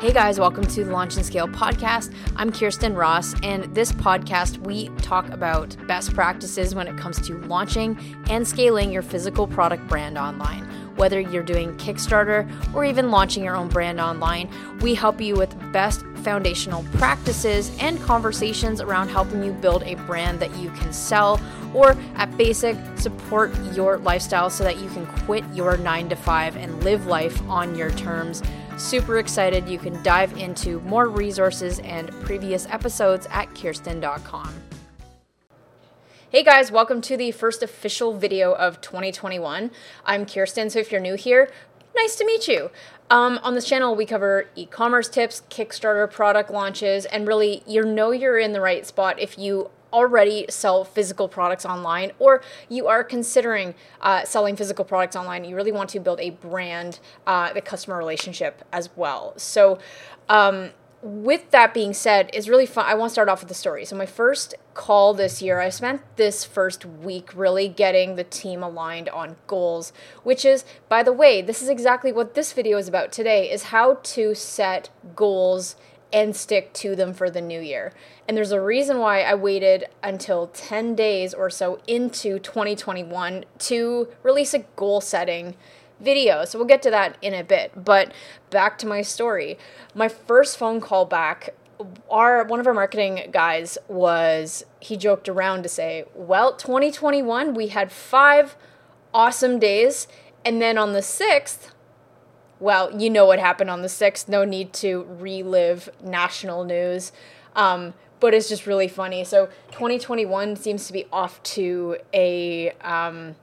Hey guys, welcome to the Launch and Scale podcast. I'm Khierstyn Ross, and this podcast we talk about best practices when it comes to launching and scaling your physical product brand online. Whether you're doing Kickstarter or even launching your own brand online, we help you with best foundational practices and conversations around helping you build a brand that you can sell or at basic support your lifestyle so that you can quit your 9 to 5 and live life on your terms Super excited. You can dive into more resources and previous episodes at khierstyn.com. Hey guys, welcome to the first official video of 2021. I'm Khierstyn, so if you're new here, nice to meet you. Um, on this channel, we cover e commerce tips, Kickstarter product launches, and really, you know you're in the right spot if you already sell physical products online or you are considering uh, selling physical products online you really want to build a brand uh, the customer relationship as well. So um, with that being said it's really fun i want to start off with the story. So my first call this year i spent this first week really getting the team aligned on goals which is by the way this is exactly what this video is about today is how to set goals and stick to them for the new year. And there's a reason why I waited until 10 days or so into 2021 to release a goal setting video. So we'll get to that in a bit. But back to my story. My first phone call back our one of our marketing guys was he joked around to say, "Well, 2021 we had 5 awesome days and then on the 6th well, you know what happened on the 6th. No need to relive national news. Um, but it's just really funny. So 2021 seems to be off to a um,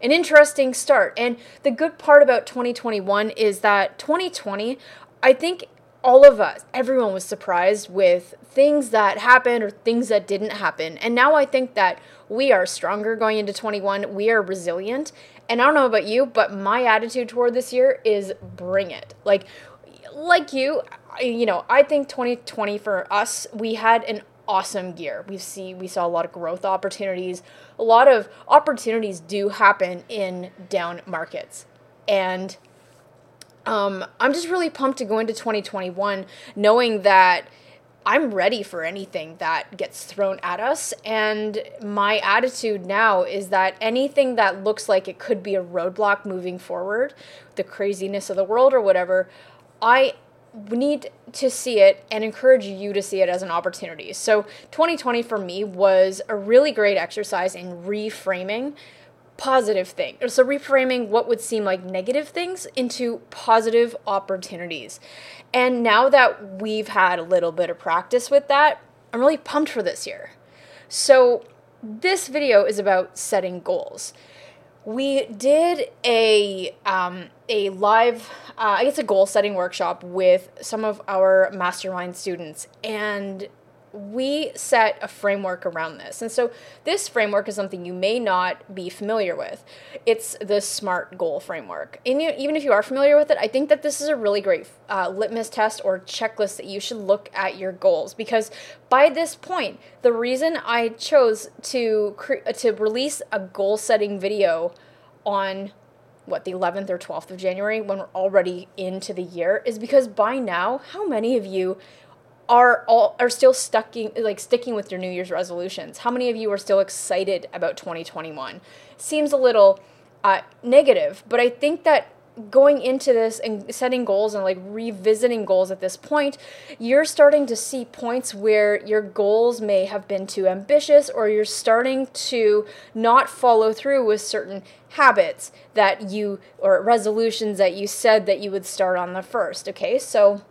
an interesting start. And the good part about 2021 is that 2020, I think all of us, everyone was surprised with things that happened or things that didn't happen. And now I think that we are stronger going into 21. We are resilient. And I don't know about you, but my attitude toward this year is bring it. Like like you, you know, I think 2020 for us, we had an awesome year. We see we saw a lot of growth opportunities. A lot of opportunities do happen in down markets. And um, I'm just really pumped to go into 2021 knowing that I'm ready for anything that gets thrown at us. And my attitude now is that anything that looks like it could be a roadblock moving forward, the craziness of the world or whatever, I need to see it and encourage you to see it as an opportunity. So 2020 for me was a really great exercise in reframing positive thing. So reframing what would seem like negative things into positive opportunities. And now that we've had a little bit of practice with that, I'm really pumped for this year. So this video is about setting goals. We did a um, a live, uh, I guess, a goal setting workshop with some of our mastermind students, and we set a framework around this. And so this framework is something you may not be familiar with. It's the SMART goal framework. And you, even if you are familiar with it, I think that this is a really great uh, litmus test or checklist that you should look at your goals because by this point, the reason I chose to cre- to release a goal setting video on what the 11th or 12th of January when we're already into the year is because by now, how many of you are all are still stucking like sticking with your New Year's resolutions? How many of you are still excited about 2021? Seems a little uh, negative, but I think that going into this and setting goals and like revisiting goals at this point, you're starting to see points where your goals may have been too ambitious or you're starting to not follow through with certain habits that you or resolutions that you said that you would start on the first. Okay, so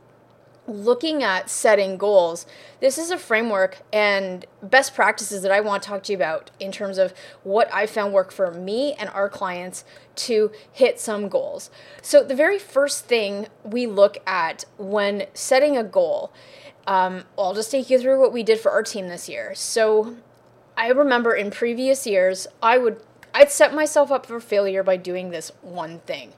looking at setting goals, this is a framework and best practices that I want to talk to you about in terms of what I found work for me and our clients to hit some goals. So, the very first thing we look at when setting a goal, um, I'll just take you through what we did for our team this year. So, I remember in previous years, I would I'd set myself up for failure by doing this one thing.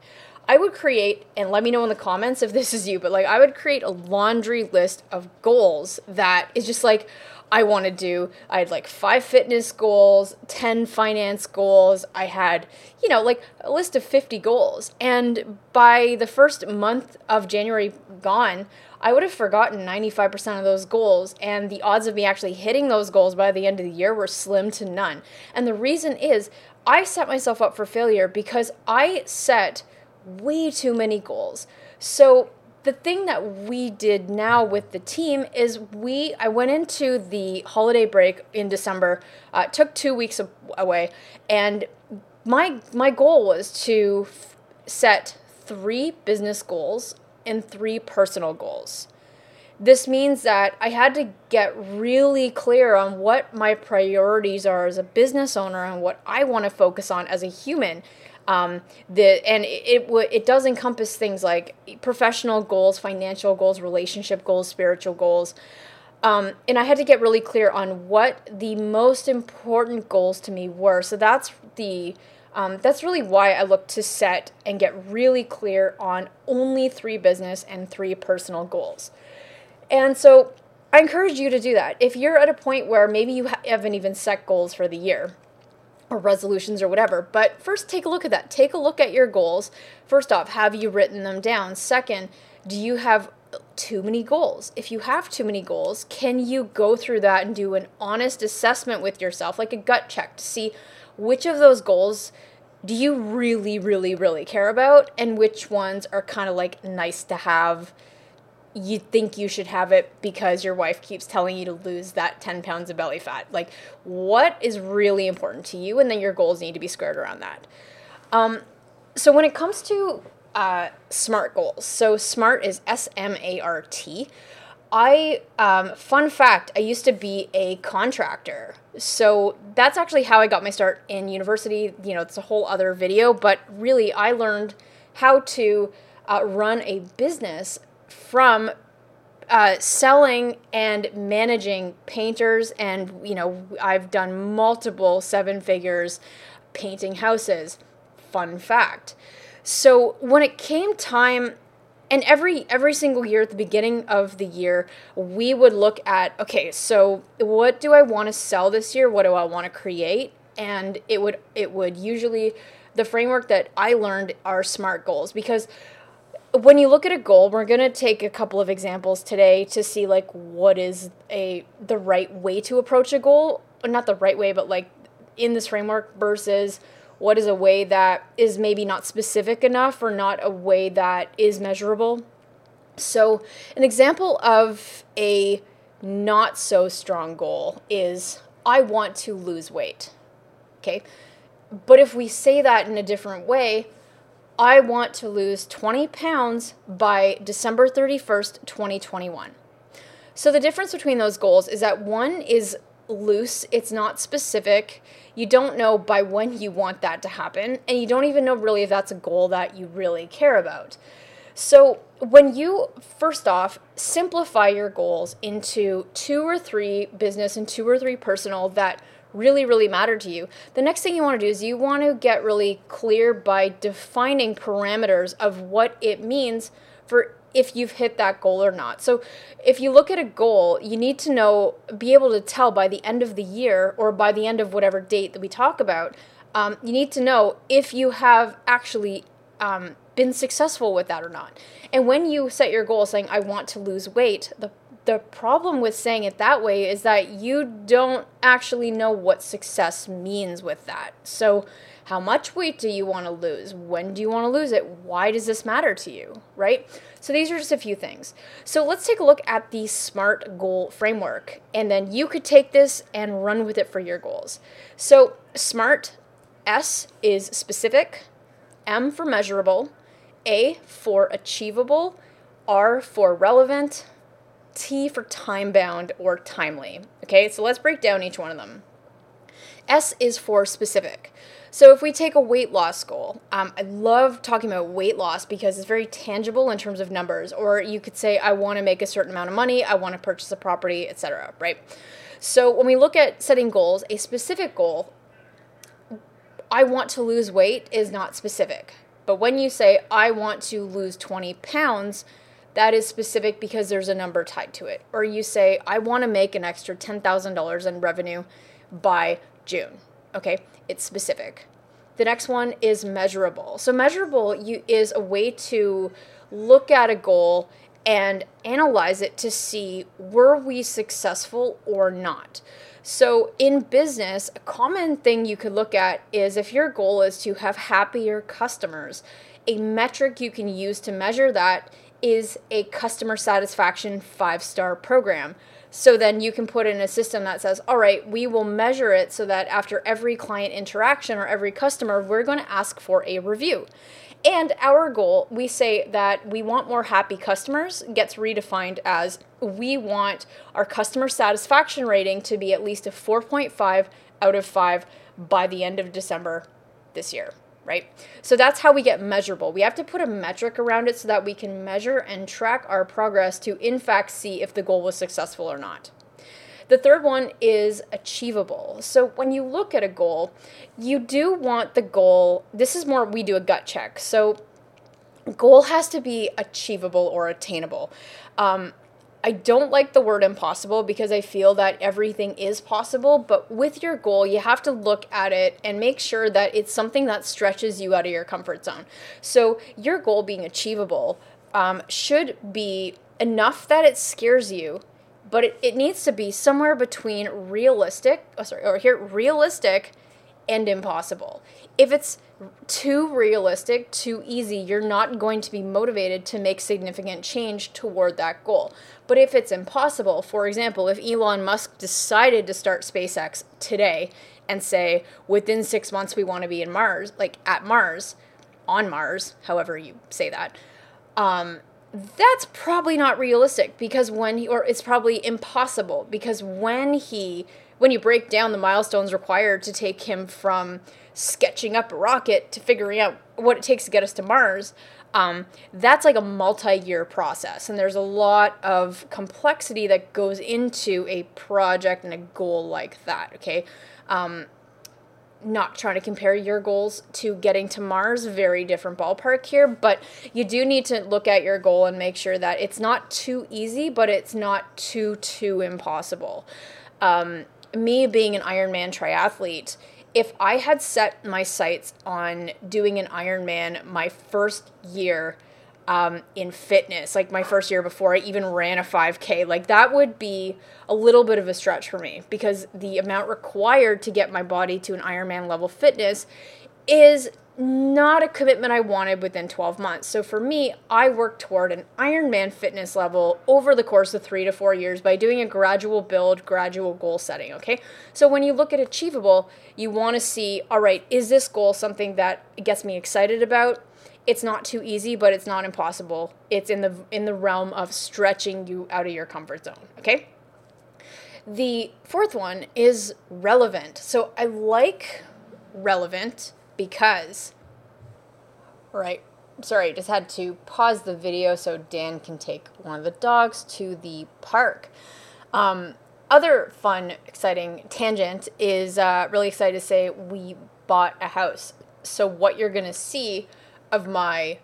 I would create, and let me know in the comments if this is you, but like I would create a laundry list of goals that is just like, I want to do, I had like five fitness goals, 10 finance goals. I had, you know, like a list of 50 goals. And by the first month of January gone, I would have forgotten 95% of those goals, and the odds of me actually hitting those goals by the end of the year were slim to none. And the reason is I set myself up for failure because I set way too many goals. So the thing that we did now with the team is we I went into the holiday break in December, uh, took two weeks away, and my my goal was to f- set three business goals and three personal goals. This means that I had to get really clear on what my priorities are as a business owner and what I want to focus on as a human. Um, the and it it, it does encompass things like professional goals, financial goals, relationship goals, spiritual goals. Um, and I had to get really clear on what the most important goals to me were. So that's the um, that's really why I look to set and get really clear on only three business and three personal goals. And so I encourage you to do that. If you're at a point where maybe you haven't even set goals for the year or resolutions or whatever, but first take a look at that. Take a look at your goals. First off, have you written them down? Second, do you have too many goals? If you have too many goals, can you go through that and do an honest assessment with yourself, like a gut check to see which of those goals do you really, really, really care about, and which ones are kind of like nice to have? You think you should have it because your wife keeps telling you to lose that 10 pounds of belly fat. Like, what is really important to you? And then your goals need to be squared around that. Um, so, when it comes to uh, SMART goals, so SMART is S M A R T. I, um, fun fact, I used to be a contractor. So that's actually how I got my start in university. You know, it's a whole other video, but really, I learned how to uh, run a business from uh, selling and managing painters. And, you know, I've done multiple seven figures painting houses. Fun fact. So when it came time and every every single year at the beginning of the year we would look at okay so what do i want to sell this year what do i want to create and it would it would usually the framework that i learned are smart goals because when you look at a goal we're going to take a couple of examples today to see like what is a the right way to approach a goal not the right way but like in this framework versus what is a way that is maybe not specific enough or not a way that is measurable. So, an example of a not so strong goal is I want to lose weight. Okay? But if we say that in a different way, I want to lose 20 pounds by December 31st, 2021. So the difference between those goals is that one is loose, it's not specific, you don't know by when you want that to happen, and you don't even know really if that's a goal that you really care about. So, when you first off simplify your goals into two or three business and two or three personal that really, really matter to you, the next thing you want to do is you want to get really clear by defining parameters of what it means for if you've hit that goal or not. So if you look at a goal, you need to know, be able to tell by the end of the year or by the end of whatever date that we talk about, um, you need to know if you have actually um, been successful with that or not. And when you set your goal saying, I want to lose weight, the the problem with saying it that way is that you don't actually know what success means with that. So how much weight do you want to lose? When do you want to lose it? Why does this matter to you? Right? So these are just a few things. So let's take a look at the SMART goal framework, and then you could take this and run with it for your goals. So SMART S is specific, M for measurable, A for achievable, R for relevant, T for time bound or timely. Okay, so let's break down each one of them. S is for specific. So if we take a weight loss goal, um, I love talking about weight loss because it's very tangible in terms of numbers. Or you could say, I want to make a certain amount of money, I want to purchase a property, etc. Right? So when we look at setting goals, a specific goal, I want to lose weight is not specific. But when you say I want to lose 20 pounds, that is specific because there's a number tied to it. Or you say, I want to make an extra $10,000 in revenue by June. Okay, it's specific. The next one is measurable. So, measurable you, is a way to look at a goal and analyze it to see were we successful or not. So, in business, a common thing you could look at is if your goal is to have happier customers, a metric you can use to measure that is a customer satisfaction five star program. So then you can put in a system that says, all right, we will measure it so that after every client interaction or every customer, we're going to ask for a review. And our goal, we say that we want more happy customers, gets redefined as we want our customer satisfaction rating to be at least a 4.5 out of 5 by the end of December this year, right? So that's how we get measurable. We have to put a metric around it so that we can measure and track our progress to, in fact, see if the goal was successful or not. The third one is achievable. So when you look at a goal, you do want the goal, this is more, we do a gut check. So goal has to be achievable or attainable. Um, I don't like the word impossible because I feel that everything is possible, but with your goal, you have to look at it and make sure that it's something that stretches you out of your comfort zone. So, your goal being achievable um, should be enough that it scares you but it, it needs to be somewhere between realistic, oh, sorry, or here, realistic and impossible. If it's too realistic, too easy, you're not going to be motivated to make significant change toward that goal. But if it's impossible, for example, if Elon Musk decided to start SpaceX today and say within six months we want to be in Mars, like at Mars, on Mars, however you say that, um, that's probably not realistic because when he, or it's probably impossible because when he, when you break down the milestones required to take him from sketching up a rocket to figuring out what it takes to get us to Mars, um, that's like a multi year process. And there's a lot of complexity that goes into a project and a goal like that, okay? Um, not trying to compare your goals to getting to Mars, very different ballpark here, but you do need to look at your goal and make sure that it's not too easy, but it's not too, too impossible. Um, me being an Ironman triathlete, if I had set my sights on doing an Ironman my first year, um, in fitness, like my first year before I even ran a 5K. Like that would be a little bit of a stretch for me because the amount required to get my body to an Ironman level fitness is not a commitment I wanted within 12 months. So for me, I worked toward an Ironman fitness level over the course of three to four years by doing a gradual build, gradual goal setting. Okay. So when you look at achievable, you want to see, all right, is this goal something that gets me excited about? it's not too easy, but it's not impossible. It's in the in the realm of stretching you out of your comfort zone, okay? The fourth one is relevant. So I like relevant because right, sorry, just had to pause the video so Dan can take one of the dogs to the park. Um, other fun, exciting tangent is uh, really excited to say we bought a house. So what you're gonna see of my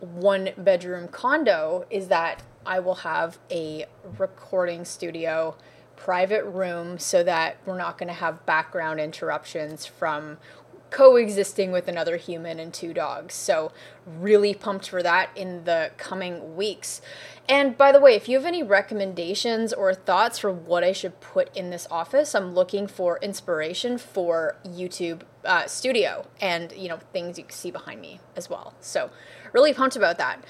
one bedroom condo is that I will have a recording studio private room so that we're not going to have background interruptions from coexisting with another human and two dogs. So, really pumped for that in the coming weeks. And by the way, if you have any recommendations or thoughts for what I should put in this office, I'm looking for inspiration for YouTube uh, studio and you know things you can see behind me as well. So, really pumped about that.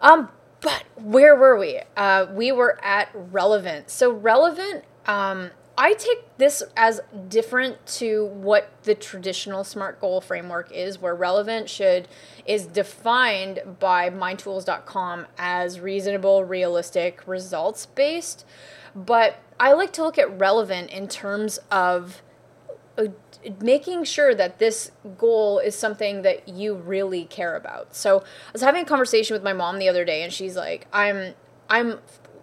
Um, but where were we? Uh, we were at relevant. So relevant um, I take this as different to what the traditional SMART goal framework is, where relevant should is defined by mindtools.com as reasonable, realistic, results based. But I like to look at relevant in terms of uh, making sure that this goal is something that you really care about. So I was having a conversation with my mom the other day, and she's like, "I'm I'm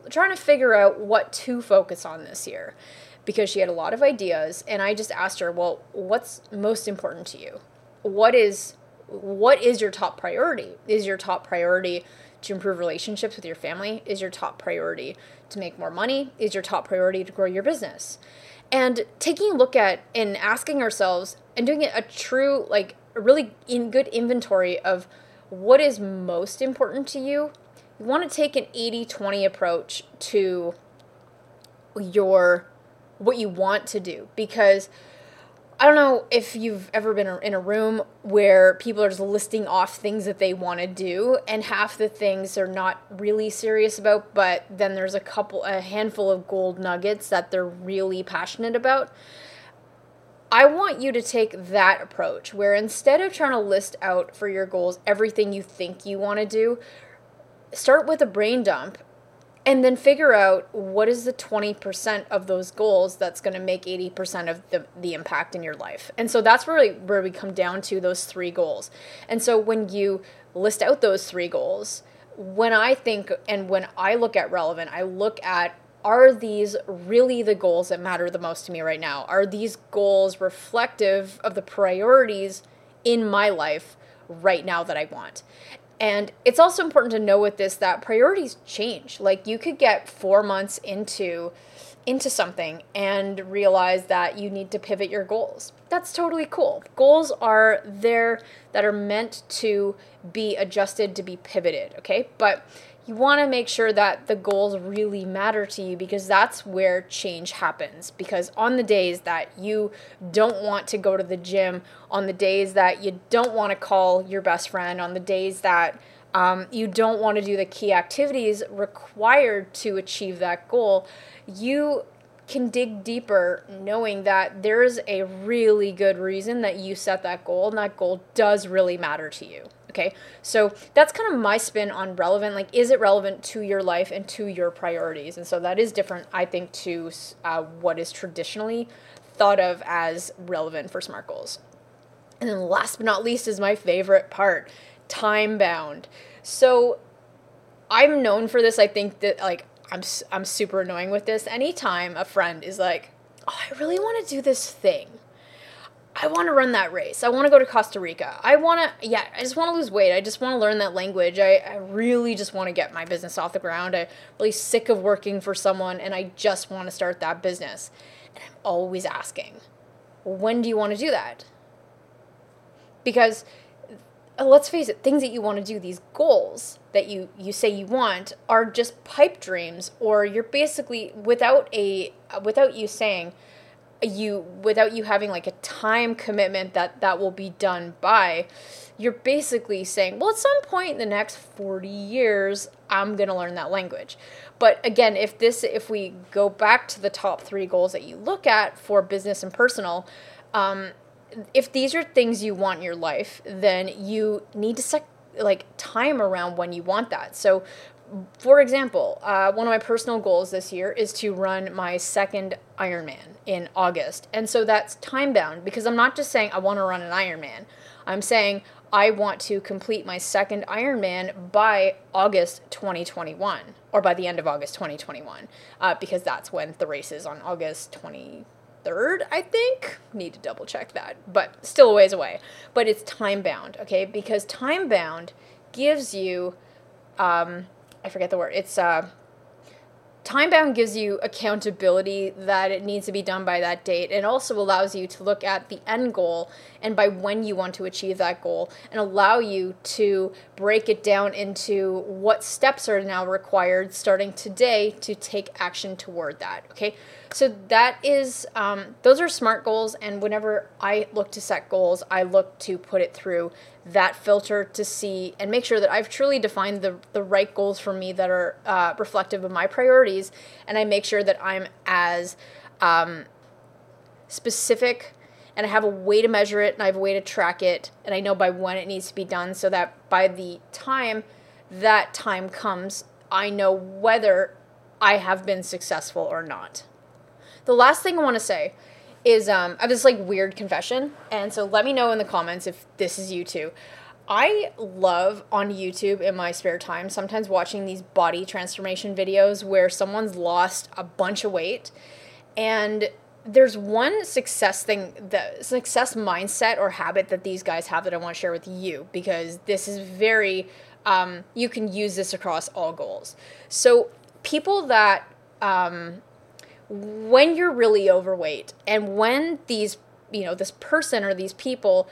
trying to figure out what to focus on this year." Because she had a lot of ideas and I just asked her, "Well, what's most important to you? What is what is your top priority? Is your top priority to improve relationships with your family is your top priority. To make more money is your top priority to grow your business. And taking a look at and asking ourselves and doing a true, like, a really in good inventory of what is most important to you. You want to take an 80 20 approach to your what you want to do because I don't know if you've ever been in a room where people are just listing off things that they want to do, and half the things they're not really serious about, but then there's a couple, a handful of gold nuggets that they're really passionate about. I want you to take that approach where instead of trying to list out for your goals everything you think you want to do, start with a brain dump and then figure out what is the 20% of those goals that's going to make 80% of the, the impact in your life. And so that's really where we come down to those three goals. And so when you list out those three goals when i think and when i look at relevant i look at are these really the goals that matter the most to me right now? Are these goals reflective of the priorities in my life right now that i want and it's also important to know with this that priorities change. Like you could get 4 months into into something and realize that you need to pivot your goals. That's totally cool. Goals are there that are meant to be adjusted to be pivoted, okay? But you want to make sure that the goals really matter to you because that's where change happens. Because on the days that you don't want to go to the gym, on the days that you don't want to call your best friend, on the days that um, you don't want to do the key activities required to achieve that goal, you can dig deeper knowing that there's a really good reason that you set that goal and that goal does really matter to you. Okay, so that's kind of my spin on relevant. Like, is it relevant to your life and to your priorities? And so that is different, I think, to uh, what is traditionally thought of as relevant for SMART goals. And then last but not least is my favorite part time bound. So I'm known for this. I think that, like, I'm, I'm super annoying with this. Anytime a friend is like, oh, I really want to do this thing I want to run that race. I want to go to Costa Rica. I want to, yeah, I just want to lose weight. I just want to learn that language. I, I really just want to get my business off the ground. I'm really sick of working for someone and I just want to start that business. And I'm always asking, when do you want to do that? Because uh, let's face it, things that you want to do, these goals that you, you say you want are just pipe dreams or you're basically without a, without you saying, you without you having like a time commitment that that will be done by you're basically saying well at some point in the next 40 years i'm going to learn that language. But again if this if we go back to the top three goals that you look at for business and personal um, if these are things you want in your life then you need to set like time around when you want that. So for example, uh, one of my personal goals this year is to run my second Ironman in August. And so that's time bound because I'm not just saying I want to run an Ironman. I'm saying I want to complete my second Ironman by August 2021 or by the end of August 2021 uh, because that's when the race is on August 23rd, I think. Need to double check that, but still a ways away. But it's time bound, okay? Because time bound gives you. Um, I forget the word. It's uh, time bound gives you accountability that it needs to be done by that date. It also allows you to look at the end goal and by when you want to achieve that goal and allow you to break it down into what steps are now required starting today to take action toward that. Okay. So that is, um, those are smart goals. And whenever I look to set goals, I look to put it through that filter to see and make sure that I've truly defined the, the right goals for me that are uh, reflective of my priorities. And I make sure that I'm as um, specific and I have a way to measure it and I have a way to track it and I know by when it needs to be done so that by the time that time comes, I know whether I have been successful or not. The last thing I want to say is um, I have this like weird confession, and so let me know in the comments if this is you too. I love on YouTube in my spare time sometimes watching these body transformation videos where someone's lost a bunch of weight and there's one success thing the success mindset or habit that these guys have that I want to share with you because this is very um, you can use this across all goals. So people that um, when you're really overweight and when these you know this person or these people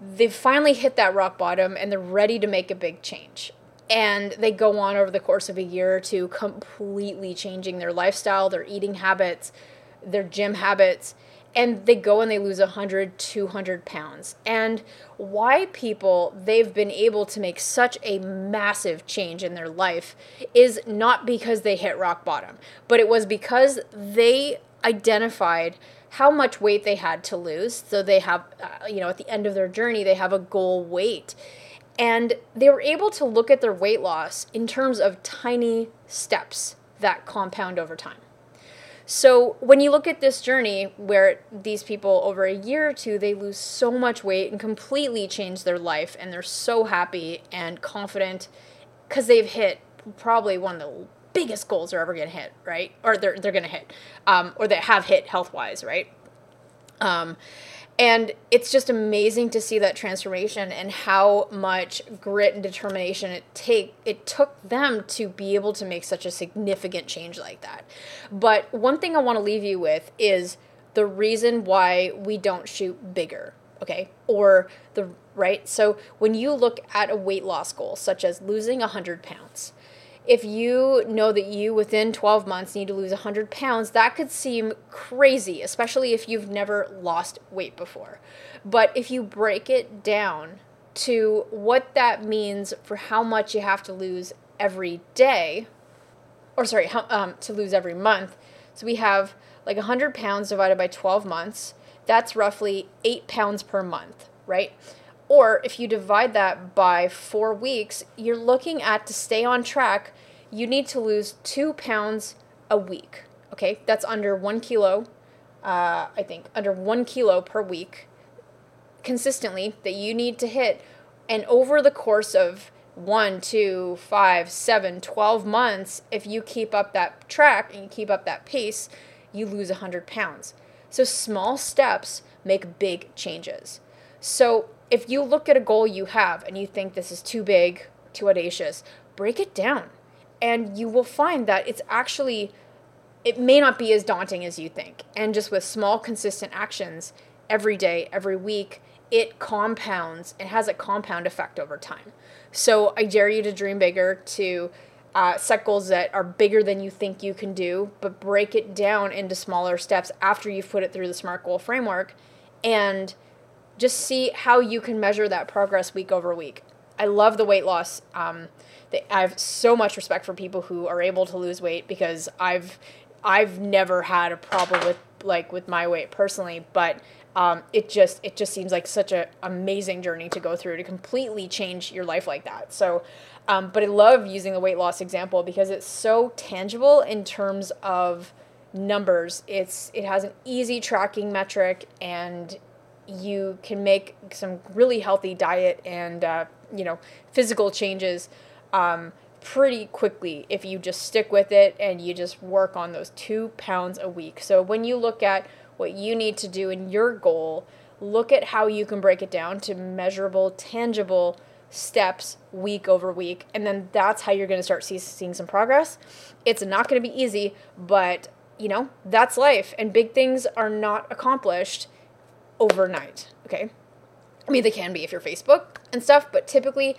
they've finally hit that rock bottom and they're ready to make a big change. And they go on over the course of a year or two completely changing their lifestyle their eating habits their gym habits and they go and they lose 100 200 pounds. And why people they've been able to make such a massive change in their life is not because they hit rock bottom but it was because they identified how much weight they had to lose. So they have uh, you know at the end of their journey they have a goal weight. And they were able to look at their weight loss in terms of tiny steps that compound over time so when you look at this journey where these people over a year or two they lose so much weight and completely change their life and they're so happy and confident because they've hit probably one of the biggest goals they're ever going to hit, right? Or they're they're going to hit, um, or they have hit health wise, right? Um, and it's just amazing to see that transformation and how much grit and determination it take it took them to be able to make such a significant change like that. But one thing I want to leave you with is the reason why we don't shoot bigger, okay? Or the right? So when you look at a weight loss goal such as losing 100 pounds, if you know that you within 12 months need to lose 100 pounds, that could seem crazy, especially if you've never lost weight before. But if you break it down to what that means for how much you have to lose every day, or sorry, how, um, to lose every month, so we have like 100 pounds divided by 12 months, that's roughly 8 pounds per month, right? Or if you divide that by four weeks, you're looking at to stay on track, you need to lose two pounds a week. Okay, that's under one kilo, uh, I think, under one kilo per week consistently that you need to hit. And over the course of one, two, five, seven, 12 months, if you keep up that track and you keep up that pace, you lose 100 pounds. So small steps make big changes. So if you look at a goal you have and you think this is too big, too audacious, break it down. And you will find that it's actually, it may not be as daunting as you think. And just with small, consistent actions every day, every week, it compounds. It has a compound effect over time. So I dare you to dream bigger, to uh, set goals that are bigger than you think you can do, but break it down into smaller steps after you've put it through the SMART goal framework. And just see how you can measure that progress week over week. I love the weight loss. Um, I have so much respect for people who are able to lose weight because I've I've never had a problem with like with my weight personally, but um, it just it just seems like such an amazing journey to go through to completely change your life like that. So, um, but I love using the weight loss example because it's so tangible in terms of numbers. It's it has an easy tracking metric and you can make some really healthy diet and uh, you know physical changes um, pretty quickly if you just stick with it and you just work on those two pounds a week. So when you look at what you need to do in your goal, look at how you can break it down to measurable, tangible steps week over week, and then that's how you're going to start see, seeing some progress. It's not going to be easy, but you know that's life, and big things are not accomplished overnight. Okay. I mean, they can be if you're Facebook and stuff, but typically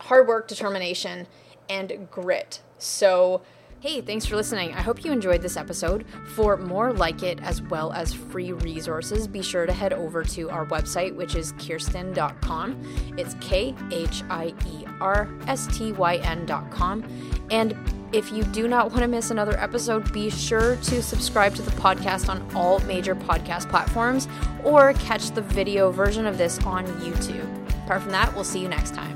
hard work, determination, and grit. So, Hey, thanks for listening. I hope you enjoyed this episode. For more like it, as well as free resources, be sure to head over to our website, which is khierstyn.com. It's K H I E R S T Y N.com. And if you do not want to miss another episode, be sure to subscribe to the podcast on all major podcast platforms or catch the video version of this on YouTube. Apart from that, we'll see you next time.